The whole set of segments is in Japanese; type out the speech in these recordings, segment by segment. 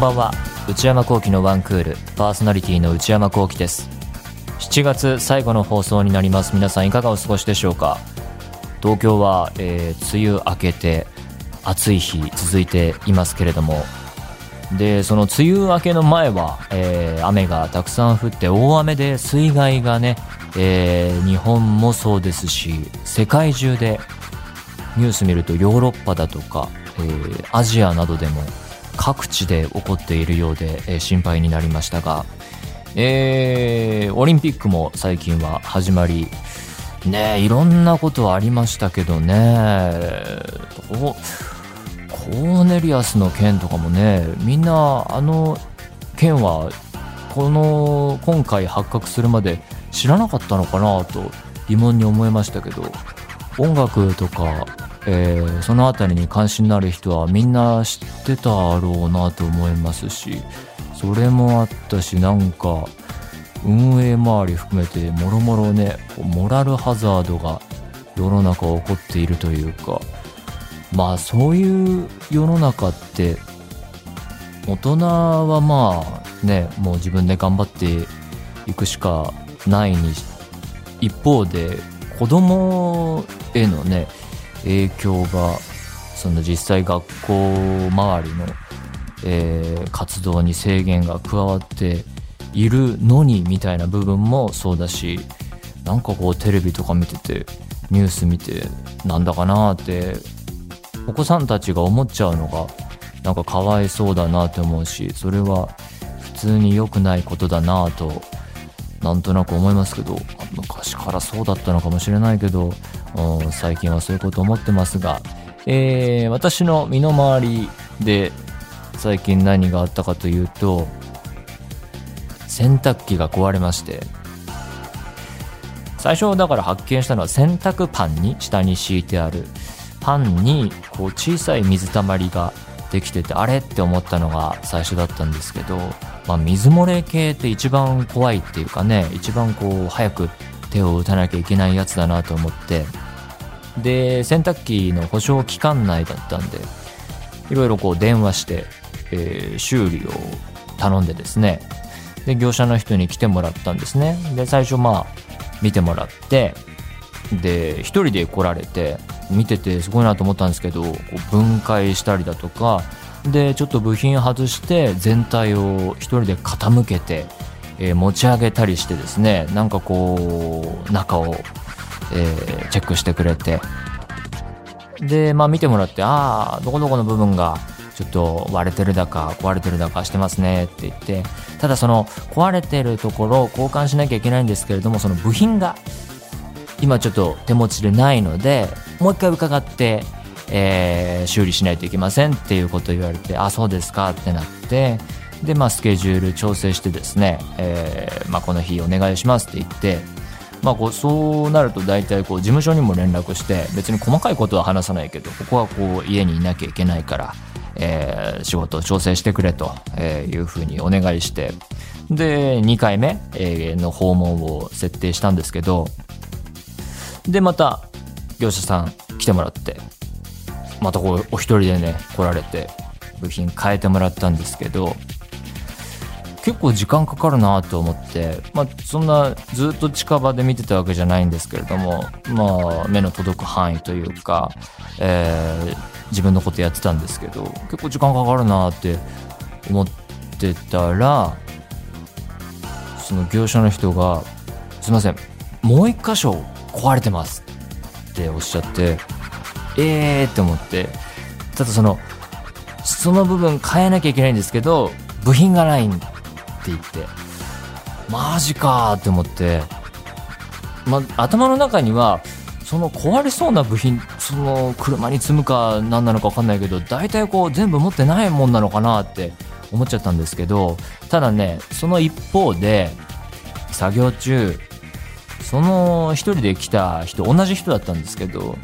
んばんは。内山聖輝のワンクール。パーソナリティの内山聖輝です。7月最後の放送になります。皆さんいかがお過ごしでしょうか？東京は、えー、梅雨明けて暑い日続いていますけれども。でその梅雨明けの前は、えー、雨がたくさん降って大雨で水害がね、えー、日本もそうですし世界中でニュース見るとヨーロッパだとか、えー、アジアなどでも各地で起こっているようで、えー、心配になりましたが、えー、オリンピックも最近は始まりねいろんなことありましたけどね。コーネリアスの件とかもねみんなあの件はこの今回発覚するまで知らなかったのかなと疑問に思いましたけど音楽とかえー、その辺りに関心のある人はみんな知ってたろうなと思いますしそれもあったしなんか運営周り含めてもろもろねモラルハザードが世の中起こっているというかまあそういう世の中って大人はまあねもう自分で頑張っていくしかないに一方で子供へのね影響がその実際学校周りの、えー、活動に制限が加わっているのにみたいな部分もそうだしなんかこうテレビとか見ててニュース見てなんだかなってお子さんたちが思っちゃうのがなんかかわいそうだなって思うしそれは普通に良くないことだなとなんとなく思いますけど昔からそうだったのかもしれないけど最近はそういうこと思ってますが、えー、私の身の回りで最近何があったかというと洗濯機が壊れまして。最初だから発見したのは洗濯パンに下に敷いてある。パンにこう小さい水たまりができててあれって思ったのが最初だったんですけど、まあ、水漏れ系って一番怖いっていうかね一番こう早く手を打たなきゃいけないやつだなと思って。で洗濯機の保証期間内だったんでいろいろこう電話して、えー、修理を頼んでですね。で業者の人に来てもらったんですね。で最初まあ見てもらってで1人で来られて見ててすごいなと思ったんですけどこう分解したりだとかでちょっと部品外して全体を1人で傾けて、えー、持ち上げたりしてですねなんかこう中をえー、チェックしてくれて。でまあ見てもらってああどこどこの部分がちょっと割れてるだか壊れてるだかしてますねって言って。ただその壊れてるところを交換しなきゃいけないんですけれどもその部品が今ちょっと手持ちでないのでもう一回伺って、えー、修理しないといけませんっていうことを言われてあそうですかってなってでまあスケジュール調整してですね、えーまあ、この日お願いしますって言ってまあ、こうそうなると大体こう事務所にも連絡して別に細かいことは話さないけどここはこう家にいなきゃいけないから、えー、仕事を調整してくれというふうにお願いしてで2回目の訪問を設定したんですけどでまた業者さん来てもらってまたこうお一人でね来られて部品変えてもらったんですけど結構時間かかるなと思って、まあ、そんなずっと近場で見てたわけじゃないんですけれども、まあ、目の届く範囲というか、えー、自分のことやってたんですけど結構時間かかるなって思ってたらその業者の人が「すいませんもう一箇所壊れてます」っておっしゃってえーって思ってただそのその部分変えなきゃいけないんですけど部品がないんって言って。マジかって思って、ま、頭の中にはその壊れそうな部品その車に積むか何なのか分かんないけど大体こう全部持ってないもんなのかなって思っちゃったんですけどただねその一方で作業中その一人で来た人同じ人だったんですけど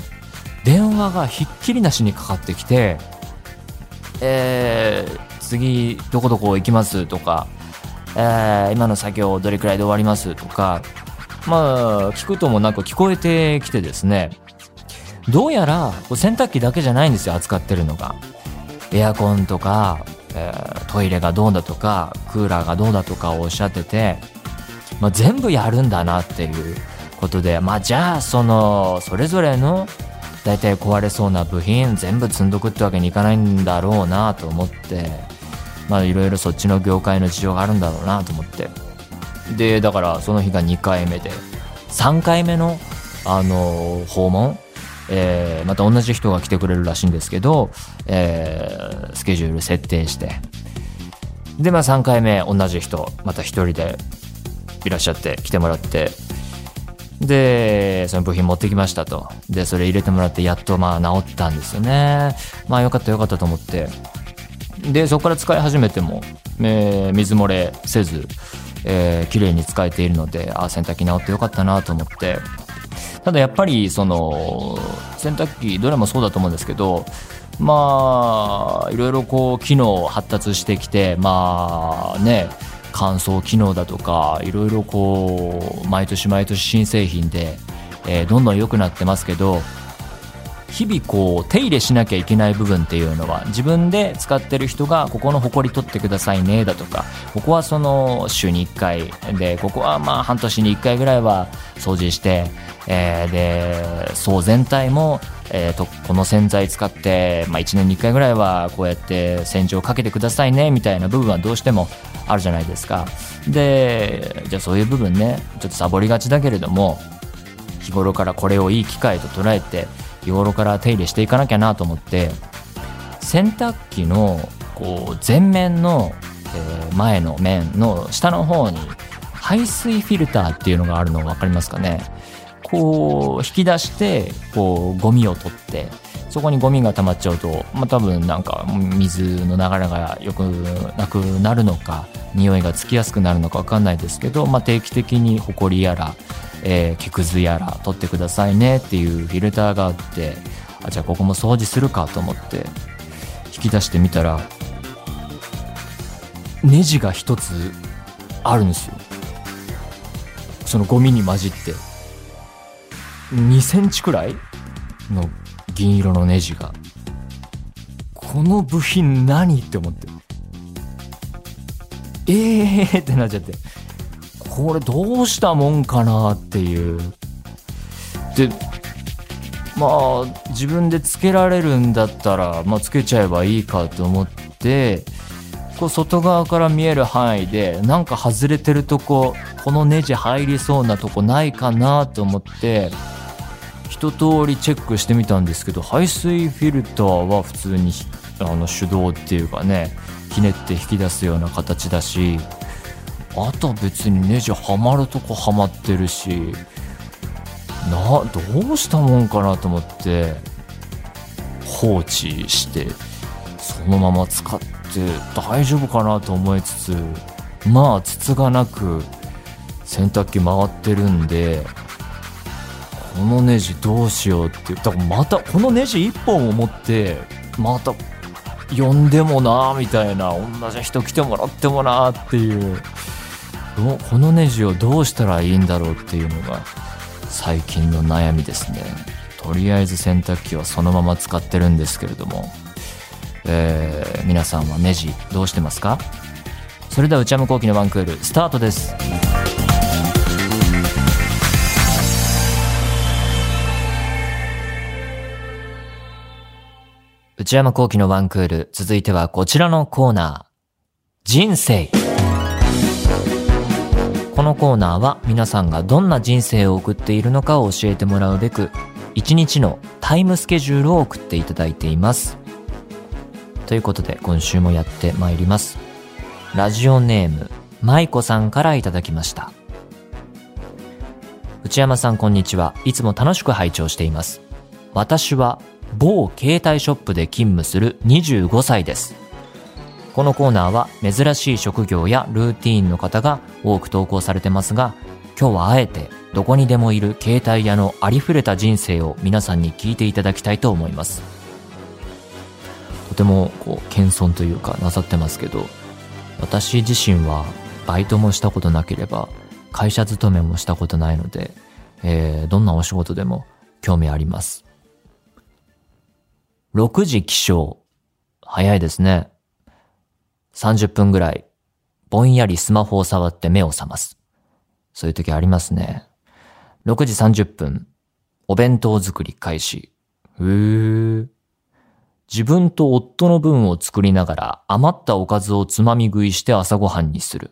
電話がひっきりなしにかかってきて「えー、次どこどこ行きます」とかえー、今の作業どれくらいで終わりますとか、まあ、聞くともなく聞こえてきてですね、どうやら洗濯機だけじゃないんですよ、扱ってるのが。エアコンとか、えー、トイレがどうだとかクーラーがどうだとかをおっしゃってて、まあ、全部やるんだなっていうことでまあじゃあそのそれぞれの大体壊れそうな部品全部積んどくってわけにいかないんだろうなと思ってまあいろいろそっちの業界の事情があるんだろうなと思ってでだからその日が2回目で3回目のあの訪問えー、また同じ人が来てくれるらしいんですけど、えー、スケジュール設定してでまあ3回目同じ人また1人でいらっしゃって来てもらってで、その部品持ってきましたと。で、それ入れてもらって、やっとまあ治ったんですよね。まあよかったよかったと思って。で、そこから使い始めても、えー、水漏れせず、えー、綺麗に使えているので、あ、洗濯機治ってよかったなと思って。ただやっぱり、その、洗濯機、どれもそうだと思うんですけど、まあ、いろいろこう、機能発達してきて、まあね、乾燥機能だとかいろいろこう毎年毎年新製品で、えー、どんどん良くなってますけど日々こう手入れしなきゃいけない部分っていうのは自分で使ってる人がここの埃取ってくださいねだとかここはその週に1回でここはまあ半年に1回ぐらいは掃除して、えー、で層全体もえーと、この洗剤使って、まあ、1年に1回ぐらいはこうやって洗浄かけてくださいねみたいな部分はどうしてもあるじゃないですか。でじゃあそういう部分ねちょっとサボりがちだけれども日頃からこれをいい機会と捉えて日頃から手入れしていかなきゃなと思って洗濯機のこう前面の、えー、前の面の下の方に排水フィルターっていうのがあるの分かりますかね。こう引き出してこうゴミを取ってそこにゴミが溜まっちゃうと、まあ、多分なんか水の流れがよくなくなるのか匂いがつきやすくなるのか分かんないですけど、まあ、定期的にホコリやら、えー、木くずやら取ってくださいねっていうフィルターがあってあじゃあここも掃除するかと思って引き出してみたらネジが一つあるんですよ。そのゴミに混じって2センチくらいの銀色のネジがこの部品何？って思って。えーってなっちゃって。これどうしたもんかなっていう。でまあ自分でつけられるんだったら、まあ、つけちゃえばいいかと思ってこう外側から見える範囲でなんか外れてるとここのネジ入りそうなとこないかなと思って一通りチェックしてみたんですけど排水フィルターは普通にあの手動っていうかねひねって引き出すような形だしあと別にネジはまるとこはまってるしなどうしたもんかなと思って放置してそのまま使って大丈夫かなと思いつつまあ筒がなく洗濯機回ってるんでこのネジどうしようって言ったらまたこのネジ1本を持ってまた呼んでもなみたいな同じ人来てもらってもなっていう。このネジをどうしたらいいんだろうっていうのが最近の悩みですねとりあえず洗濯機はそのまま使ってるんですけれども、えー、皆さんはネジどうしてますか？それでは内山昂輝のワンクールスタートです内山昂輝のワンクール、続いてはこちらのコーナー。人生。このコーナーは皆さんがどんな人生を送っているのかを教えてもらうべく、一日のタイムスケジュールを送っていただいています。ということで今週もやってまいります。ラジオネーム、舞子さんからいただきました。内山さんこんにちは。いつも楽しく拝聴しています。私は某携帯ショップで勤務する25歳です。このコーナーは珍しい職業やルーティーンの方が多く投稿されてますが、今日はあえてどこにでもいる携帯屋のありふれた人生を皆さんに聞いていただきたいと思います。とてもこう謙遜というかなさってますけど、私自身はバイトもしたことなければ会社勤めもしたことないので、えー、どんなお仕事でも興味あります。6時起床。早いですね。30分ぐらい、ぼんやりスマホを触って目を覚ます。そういう時ありますね。6時30分、お弁当作り開始。へー。自分と夫の分を作りながら余ったおかずをつまみ食いして朝ごはんにする。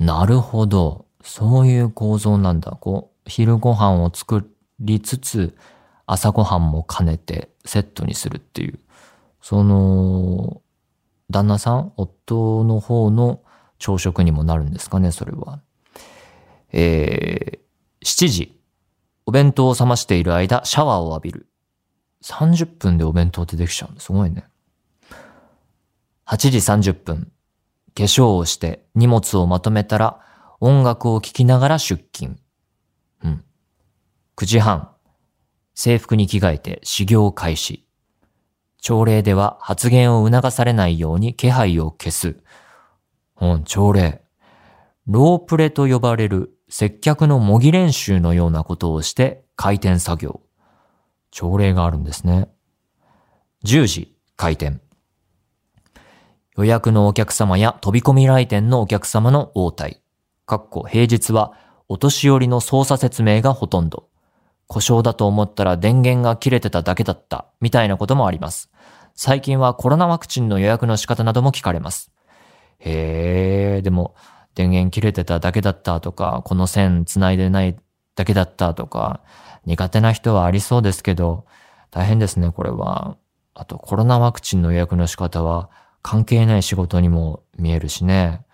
なるほど。そういう構造なんだ。こう、昼ご飯を作りつつ、朝ごはんも兼ねてセットにするっていう。その、旦那さん夫の方の朝食にもなるんですかね、それは。えー、7時。お弁当を冷ましている間、シャワーを浴びる。30分でお弁当ってできちゃうんすごいね。8時30分。化粧をして荷物をまとめたら音楽を聴きながら出勤。うん。9時半。制服に着替えて修行開始。朝礼では発言を促されないように気配を消す。うん、朝礼。ロープレと呼ばれる接客の模擬練習のようなことをして回転作業。朝礼があるんですね。10時、開店。予約のお客様や飛び込み来店のお客様の応対。かっこ平日はお年寄りの操作説明がほとんど。故障だと思ったら電源が切れてただけだった、みたいなこともあります。最近はコロナワクチンの予約の仕方なども聞かれます。へえ、でも、電源切れてただけだったとか、この線繋いでないだけだったとか、苦手な人はありそうですけど、大変ですね、これは。あと、コロナワクチンの予約の仕方は関係ない仕事にも見えるしね。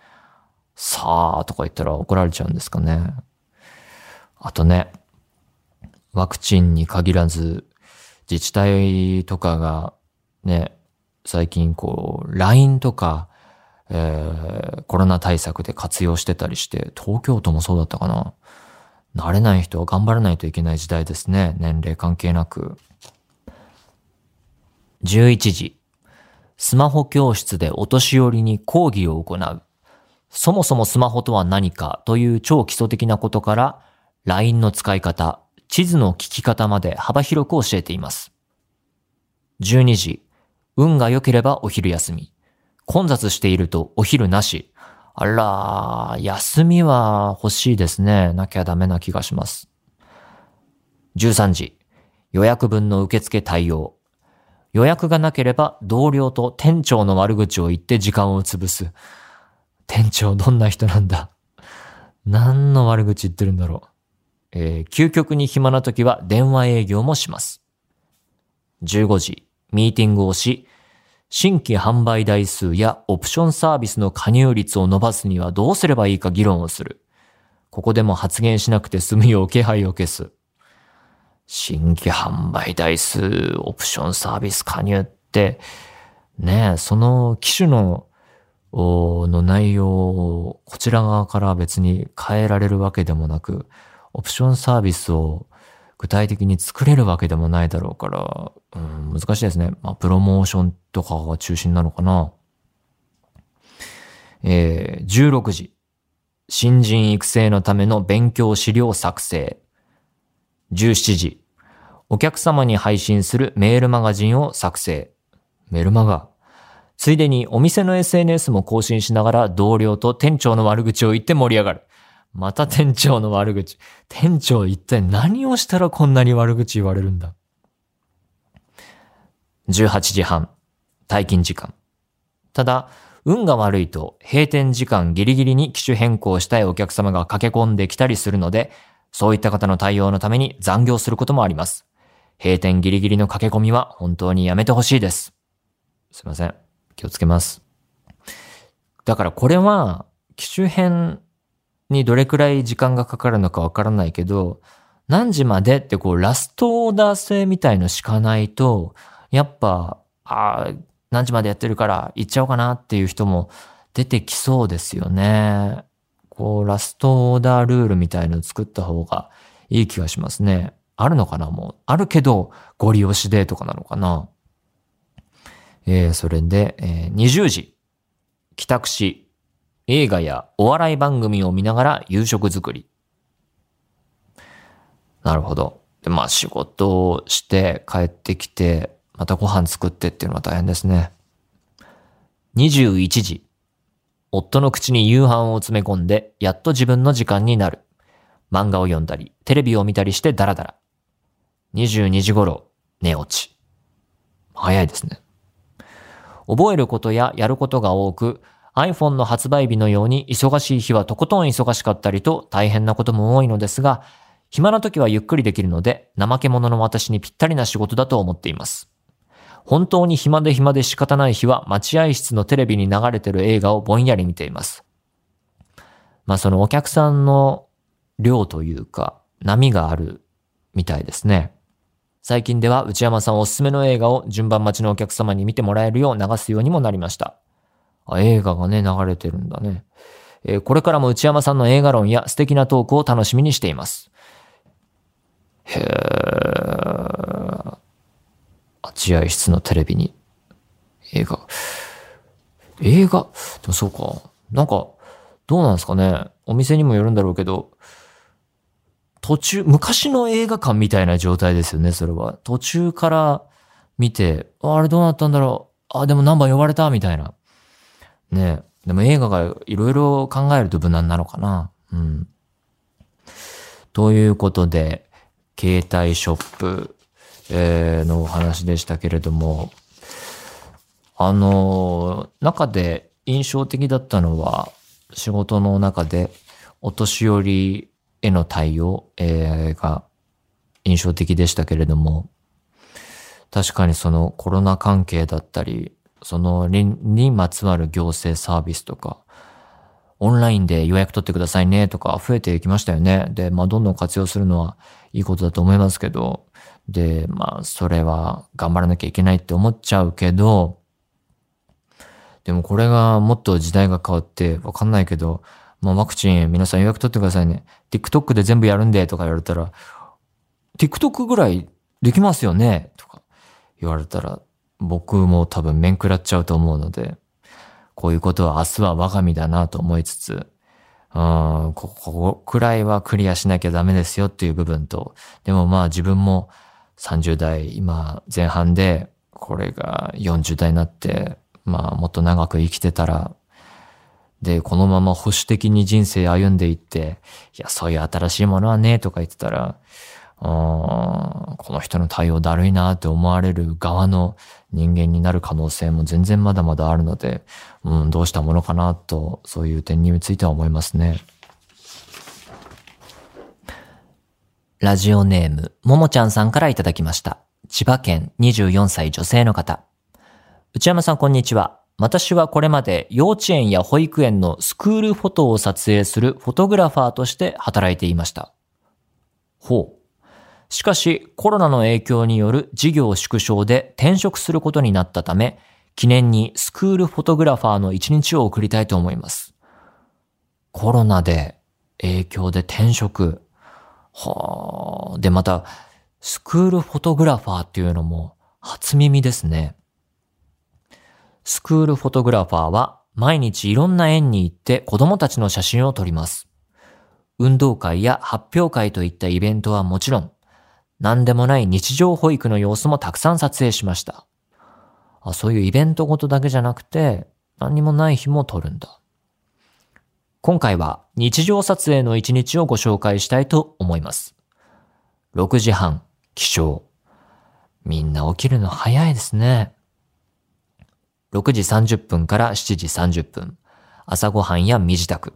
さあとか言ったら怒られちゃうんですかね。あとね、ワクチンに限らず、自治体とかがね、最近こう、LINE とか、えー、コロナ対策で活用してたりして、東京都もそうだったかな。慣れない人は頑張らないといけない時代ですね。年齢関係なく。11時。スマホ教室でお年寄りに講義を行う。そもそもスマホとは何かという超基礎的なことから、LINE の使い方、地図の聞き方まで幅広く教えています。12時。運が良ければお昼休み。混雑しているとお昼なし。あら、休みは欲しいですね。なきゃダメな気がします。13時、予約分の受付対応。予約がなければ同僚と店長の悪口を言って時間を潰す。店長どんな人なんだ何の悪口言ってるんだろう。えー、究極に暇な時は電話営業もします。15時、ミーティングをし、新規販売台数やオプションサービスの加入率を伸ばすにはどうすればいいか議論をする。ここでも発言しなくて済むよう気配を消す。新規販売台数、オプションサービス加入って、ねえ、その機種の、の内容をこちら側から別に変えられるわけでもなく、オプションサービスを具体的に作れるわけでもないだろうから、うん、難しいですね。まあ、プロモーションとかが中心なのかな。えー、16時。新人育成のための勉強資料作成。17時。お客様に配信するメールマガジンを作成。メールマガ。ついでにお店の SNS も更新しながら同僚と店長の悪口を言って盛り上がる。また店長の悪口。店長一体何をしたらこんなに悪口言われるんだ ?18 時半、退勤時間。ただ、運が悪いと閉店時間ギリギリに機種変更したいお客様が駆け込んできたりするので、そういった方の対応のために残業することもあります。閉店ギリギリの駆け込みは本当にやめてほしいです。すいません。気をつけます。だからこれは、機種変にどれくらい時間がかかるのかわからないけど、何時までってこうラストオーダー制みたいの敷かないと、やっぱ、ああ、何時までやってるから行っちゃおうかなっていう人も出てきそうですよね。こう、ラストオーダールールみたいの作った方がいい気がしますね。あるのかなもう。あるけど、ご利用しでとかなのかなえー、それで、えー、20時、帰宅し、映画やお笑い番組を見ながら夕食作り。なるほど。で、まあ仕事をして帰ってきて、またご飯作ってっていうのは大変ですね。21時。夫の口に夕飯を詰め込んで、やっと自分の時間になる。漫画を読んだり、テレビを見たりしてダラダラ。22時頃、寝落ち。早いですね。覚えることややることが多く、iPhone の発売日のように忙しい日はとことん忙しかったりと大変なことも多いのですが、暇な時はゆっくりできるので、怠け者の私にぴったりな仕事だと思っています。本当に暇で暇で仕方ない日は待合室のテレビに流れてる映画をぼんやり見ています。まあそのお客さんの量というか波があるみたいですね。最近では内山さんおすすめの映画を順番待ちのお客様に見てもらえるよう流すようにもなりました。あ映画がね、流れてるんだね。えー、これからも内山さんの映画論や素敵なトークを楽しみにしています。へー。待合室のテレビに映画。映画？でもそうか。なんか、どうなんですかね。お店にもよるんだろうけど、途中、昔の映画館みたいな状態ですよね、それは。途中から見て、あれどうなったんだろう。あ、でも何番呼ばれたみたいな。ねでも映画がいろいろ考えると無難なのかな。うん。ということで、携帯ショップ、えー、のお話でしたけれども、あの、中で印象的だったのは、仕事の中でお年寄りへの対応、えー、が印象的でしたけれども、確かにそのコロナ関係だったり、そのにまつわる行政サービスとか、オンラインで予約取ってくださいねとか増えていきましたよね。で、まあどんどん活用するのはいいことだと思いますけど、で、まあそれは頑張らなきゃいけないって思っちゃうけど、でもこれがもっと時代が変わってわかんないけど、まあワクチン皆さん予約取ってくださいね。TikTok で全部やるんでとか言われたら、TikTok ぐらいできますよねとか言われたら、僕も多分面食らっちゃうと思うので、こういうことは明日は我が身だなと思いつつ、うん、ここくらいはクリアしなきゃダメですよっていう部分と、でもまあ自分も30代今前半で、これが40代になって、まあもっと長く生きてたら、で、このまま保守的に人生歩んでいって、いや、そういう新しいものはね、とか言ってたら、この人の対応だるいなって思われる側の人間になる可能性も全然まだまだあるので、うん、どうしたものかなと、そういう点については思いますね。ラジオネーム、ももちゃんさんからいただきました。千葉県24歳女性の方。内山さんこんにちは。私はこれまで幼稚園や保育園のスクールフォトを撮影するフォトグラファーとして働いていました。ほう。しかしコロナの影響による事業縮小で転職することになったため、記念にスクールフォトグラファーの一日を送りたいと思います。コロナで影響で転職。はあ。で、また、スクールフォトグラファーっていうのも初耳ですね。スクールフォトグラファーは毎日いろんな園に行って子供たちの写真を撮ります。運動会や発表会といったイベントはもちろん、何でもない日常保育の様子もたくさん撮影しました。あそういうイベントごとだけじゃなくて、何にもない日も撮るんだ。今回は日常撮影の一日をご紹介したいと思います。6時半、起床。みんな起きるの早いですね。6時30分から7時30分、朝ごはんや身支度。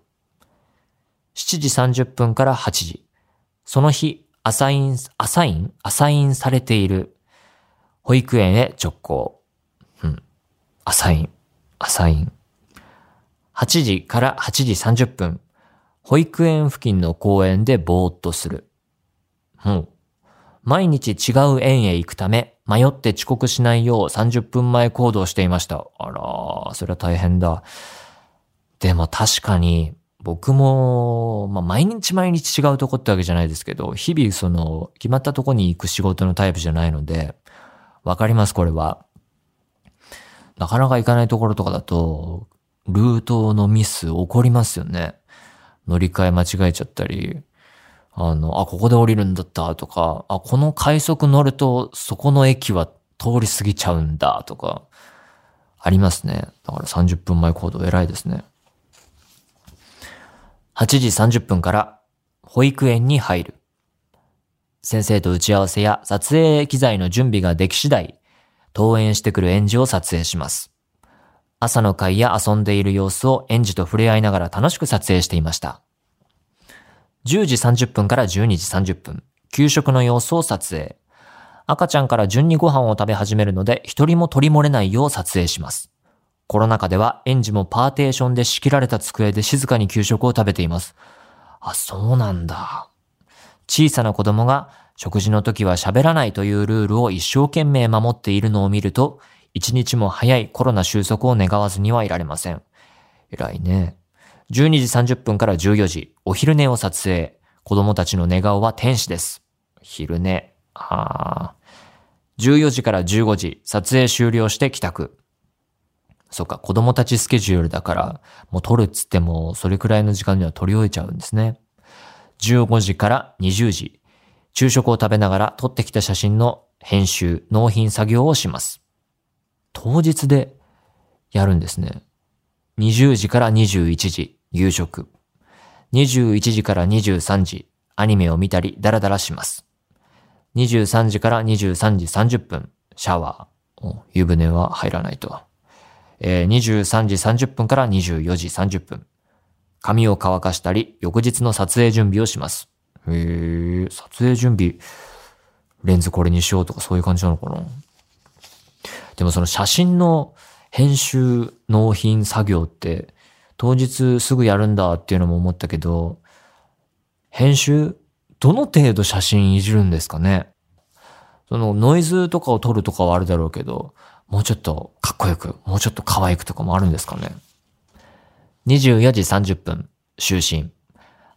7時30分から8時、その日、アサイン、アサイン、アサインされている保育園へ直行。うん。アサイン、アサイン。8時から8時30分、保育園付近の公園でぼーっとする。うん。毎日違う園へ行くため、迷って遅刻しないよう30分前行動していました。あらー、それは大変だ。でも確かに、僕も、まあ、毎日毎日違うとこってわけじゃないですけど、日々その、決まったとこに行く仕事のタイプじゃないので、わかります、これは。なかなか行かないところとかだと、ルートのミス起こりますよね。乗り換え間違えちゃったり、あの、あ、ここで降りるんだったとか、あ、この快速乗るとそこの駅は通り過ぎちゃうんだとか、ありますね。だから30分前行動偉いですね。8時30分から保育園に入る。先生と打ち合わせや撮影機材の準備ができ次第、登園してくる園児を撮影します。朝の会や遊んでいる様子を園児と触れ合いながら楽しく撮影していました。10時30分から12時30分、給食の様子を撮影。赤ちゃんから順にご飯を食べ始めるので、一人も取り漏れないよう撮影します。コロナ禍では園児もパーテーションで仕切られた机で静かに給食を食べています。あ、そうなんだ。小さな子供が食事の時は喋らないというルールを一生懸命守っているのを見ると、一日も早いコロナ収束を願わずにはいられません。偉いね。12時30分から14時、お昼寝を撮影。子供たちの寝顔は天使です。昼寝。ああ。14時から15時、撮影終了して帰宅。そっか、子供たちスケジュールだから、もう撮るっつっても、それくらいの時間には撮り終えちゃうんですね。15時から20時、昼食を食べながら撮ってきた写真の編集、納品作業をします。当日でやるんですね。20時から21時、夕食。21時から23時、アニメを見たり、ダラダラします。23時から23時30分、シャワー。湯船は入らないと。えー、23時30分から24時30分。髪を乾かしたり、翌日の撮影準備をします。へえ、撮影準備、レンズこれにしようとかそういう感じなのかな？でもその写真の編集、納品作業って当日すぐやるんだっていうのも思ったけど、編集、どの程度写真いじるんですかね？そのノイズとかを撮るとかはあるだろうけど、もうちょっとかっこよく、もうちょっと可愛くとかもあるんですかね。24時30分、就寝。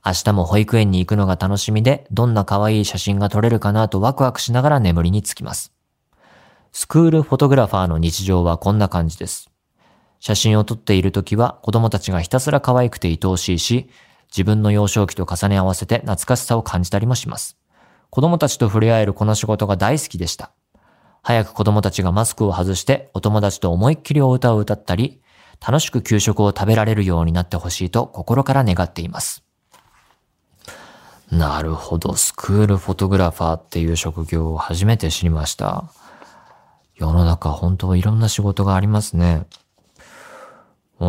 明日も保育園に行くのが楽しみで、どんな可愛い写真が撮れるかなとワクワクしながら眠りにつきます。スクールフォトグラファーの日常はこんな感じです。写真を撮っている時は子供たちがひたすら可愛くて愛おしいし、自分の幼少期と重ね合わせて懐かしさを感じたりもします。子供たちと触れ合えるこの仕事が大好きでした。早く子供たちがマスクを外してお友達と思いっきりお歌を歌ったり、楽しく給食を食べられるようになってほしいと心から願っています。なるほど。スクールフォトグラファーっていう職業を初めて知りました。世の中本当いろんな仕事がありますね。うー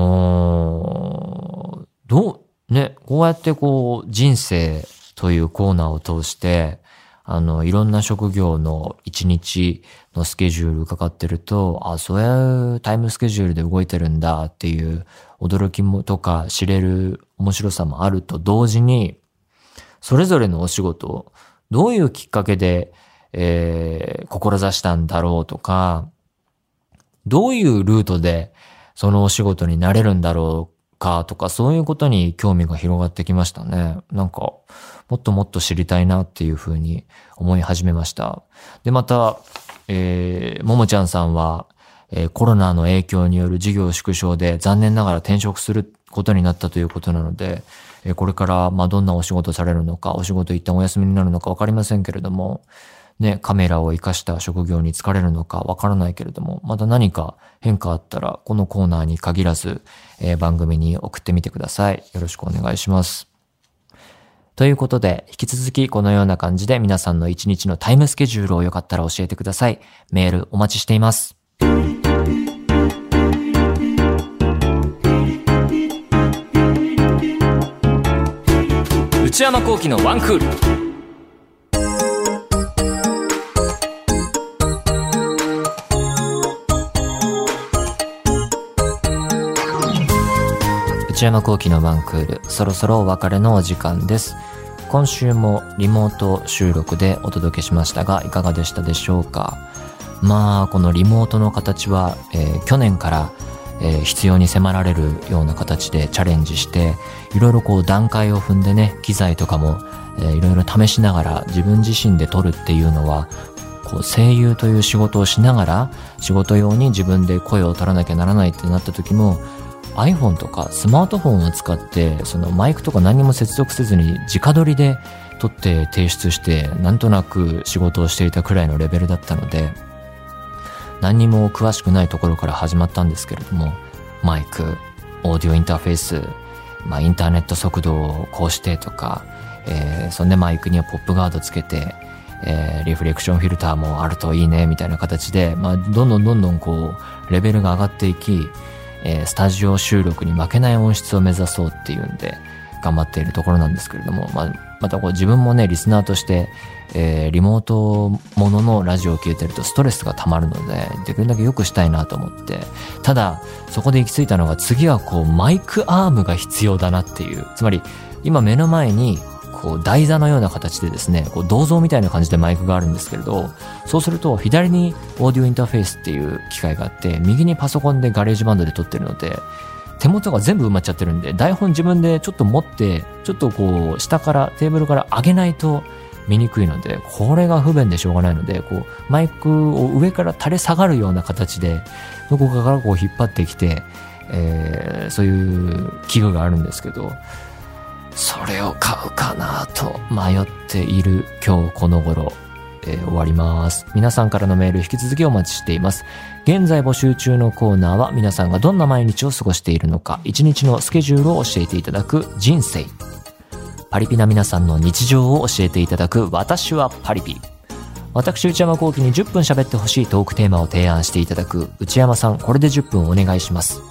ん。どう、ね、こうやってこう人生というコーナーを通して、あの、いろんな職業の一日のスケジュールかかってると、あ、そういうタイムスケジュールで動いてるんだっていう驚きもとか知れる面白さもあると同時に、それぞれのお仕事をどういうきっかけで、えー、志したんだろうとか、どういうルートでそのお仕事になれるんだろうかとか、そういうことに興味が広がってきましたね。なんか、もっともっと知りたいなっていうふうに思い始めました。で、また、えー、ももちゃんさんは、えー、コロナの影響による事業縮小で残念ながら転職することになったということなので、えー、これから、まあ、どんなお仕事されるのか、お仕事一旦お休みになるのかわかりませんけれども、ね、カメラを活かした職業に疲れるのかわからないけれども、また何か変化あったら、このコーナーに限らず、えー、番組に送ってみてください。よろしくお願いします。ということで、引き続きこのような感じで皆さんの一日のタイムスケジュールをよかったら教えてください。メールお待ちしています。内山幸喜のワンクール。内山幸喜のワンクール、そろそろお別れのお時間です。今週もリモート収録でお届けしましたが、いかがでしたでしょうか？まあ、このリモートの形は、えー、去年から、えー、必要に迫られるような形でチャレンジして、いろいろこう段階を踏んでね、機材とかも、えー、いろいろ試しながら自分自身で撮るっていうのは、こう声優という仕事をしながら仕事用に自分で声を取らなきゃならないってなった時も iPhone とかスマートフォンを使ってそのマイクとか何も接続せずに直撮りで撮って提出してなんとなく仕事をしていたくらいのレベルだったので何にも詳しくないところから始まったんですけれども、マイク、オーディオインターフェース、まあインターネット速度をこうしてとか、えー、そんでマイクにはポップガードつけて、えー、リフレクションフィルターもあるといいね、みたいな形で、まあ、どんどんどんどんこう、レベルが上がっていき、えー、スタジオ収録に負けない音質を目指そうっていうんで、頑張っているところなんですけれども、まあ、またこう自分もね、リスナーとして、えー、リモートもののラジオを聞いてるとストレスが溜まるので、できるだけ良くしたいなと思って、ただ、そこで行き着いたのが次はこうマイクアームが必要だなっていう、つまり今目の前にこう台座のような形でですね、こう銅像みたいな感じでマイクがあるんですけれど、そうすると左にオーディオインターフェースっていう機械があって、右にパソコンでガレージバンドで撮ってるので、手元が全部埋まっちゃってるんで、台本自分でちょっと持って、ちょっとこう、下から、テーブルから上げないと見にくいので、これが不便でしょうがないので、こう、マイクを上から垂れ下がるような形で、どこかからこう引っ張ってきて、えー、そういう器具があるんですけど、れを買うかなと迷っている今日この頃、えー、終わります。皆さんからのメール引き続きお待ちしています。現在募集中のコーナーは皆さんがどんな毎日を過ごしているのか、一日のスケジュールを教えていただく人生。パリピな皆さんの日常を教えていただく私はパリピ。私内山幸輝に10分喋ってほしいトークテーマを提案していただく内山さん、これで10分お願いします。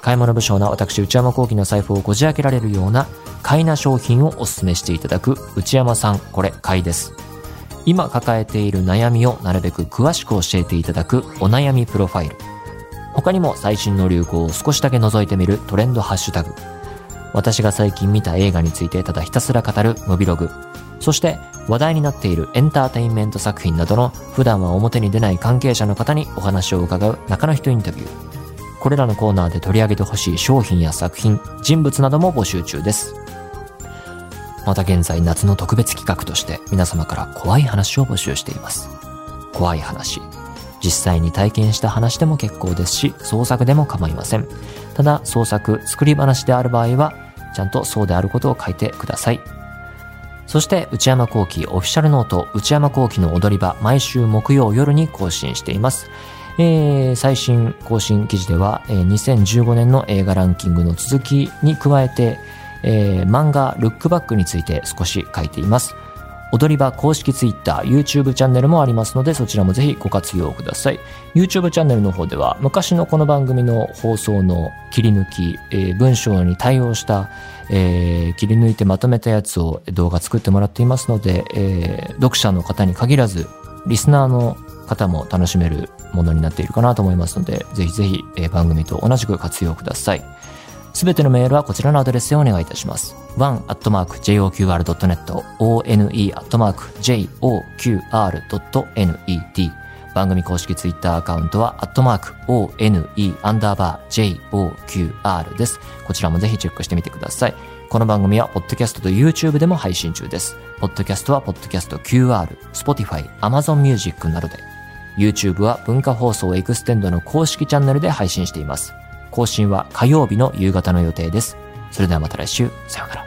買い物不詳な私内山幸輝の財布をこじ開けられるような買いな商品をお勧めしていただく内山さん、これ買いです。今抱えている悩みをなるべく詳しく教えていただくお悩みプロファイル。他にも最新の流行を少しだけ覗いてみるトレンドハッシュタグ。私が最近見た映画についてただひたすら語るムビログ。そして話題になっているエンターテインメント作品などの普段は表に出ない関係者の方にお話を伺う中の人インタビュー。これらのコーナーで取り上げてほしい商品や作品、人物なども募集中です。また現在夏の特別企画として皆様から怖い話を募集しています。怖い話。実際に体験した話でも結構ですし、創作でも構いません。ただ、創作、作り話である場合は、ちゃんとそうであることを書いてください。そして、内山幸喜オフィシャルノート、内山幸喜の踊り場、毎週木曜夜に更新しています。えー、最新更新記事では、えー、2015年の映画ランキングの続きに加えて、えー、漫画ルックバックについて少し書いています。踊り場公式 Twitter、YouTube チャンネルもありますので、そちらもぜひご活用ください。YouTube チャンネルの方では、昔のこの番組の放送の切り抜き、えー、文章に対応した、えー、切り抜いてまとめたやつを動画作ってもらっていますので、えー、読者の方に限らず、リスナーの方も楽しめるものになっているかなと思いますので、ぜひぜひ、え、番組と同じく活用ください。すべてのメールはこちらのアドレスでお願いいたします。one.joqr.net one.joqr.net 番組公式ツイッターアカウントは、アットマーク、one, アンダーバー、joqr です。こちらもぜひチェックしてみてください。この番組は、ポッドキャストと YouTube でも配信中です。ポッドキャストは、ポッドキャスト QR、Spotify、Amazon Music などで、YouTube は文化放送エクステンドの公式チャンネルで配信しています。更新は火曜日の夕方の予定です。それではまた来週、さようなら。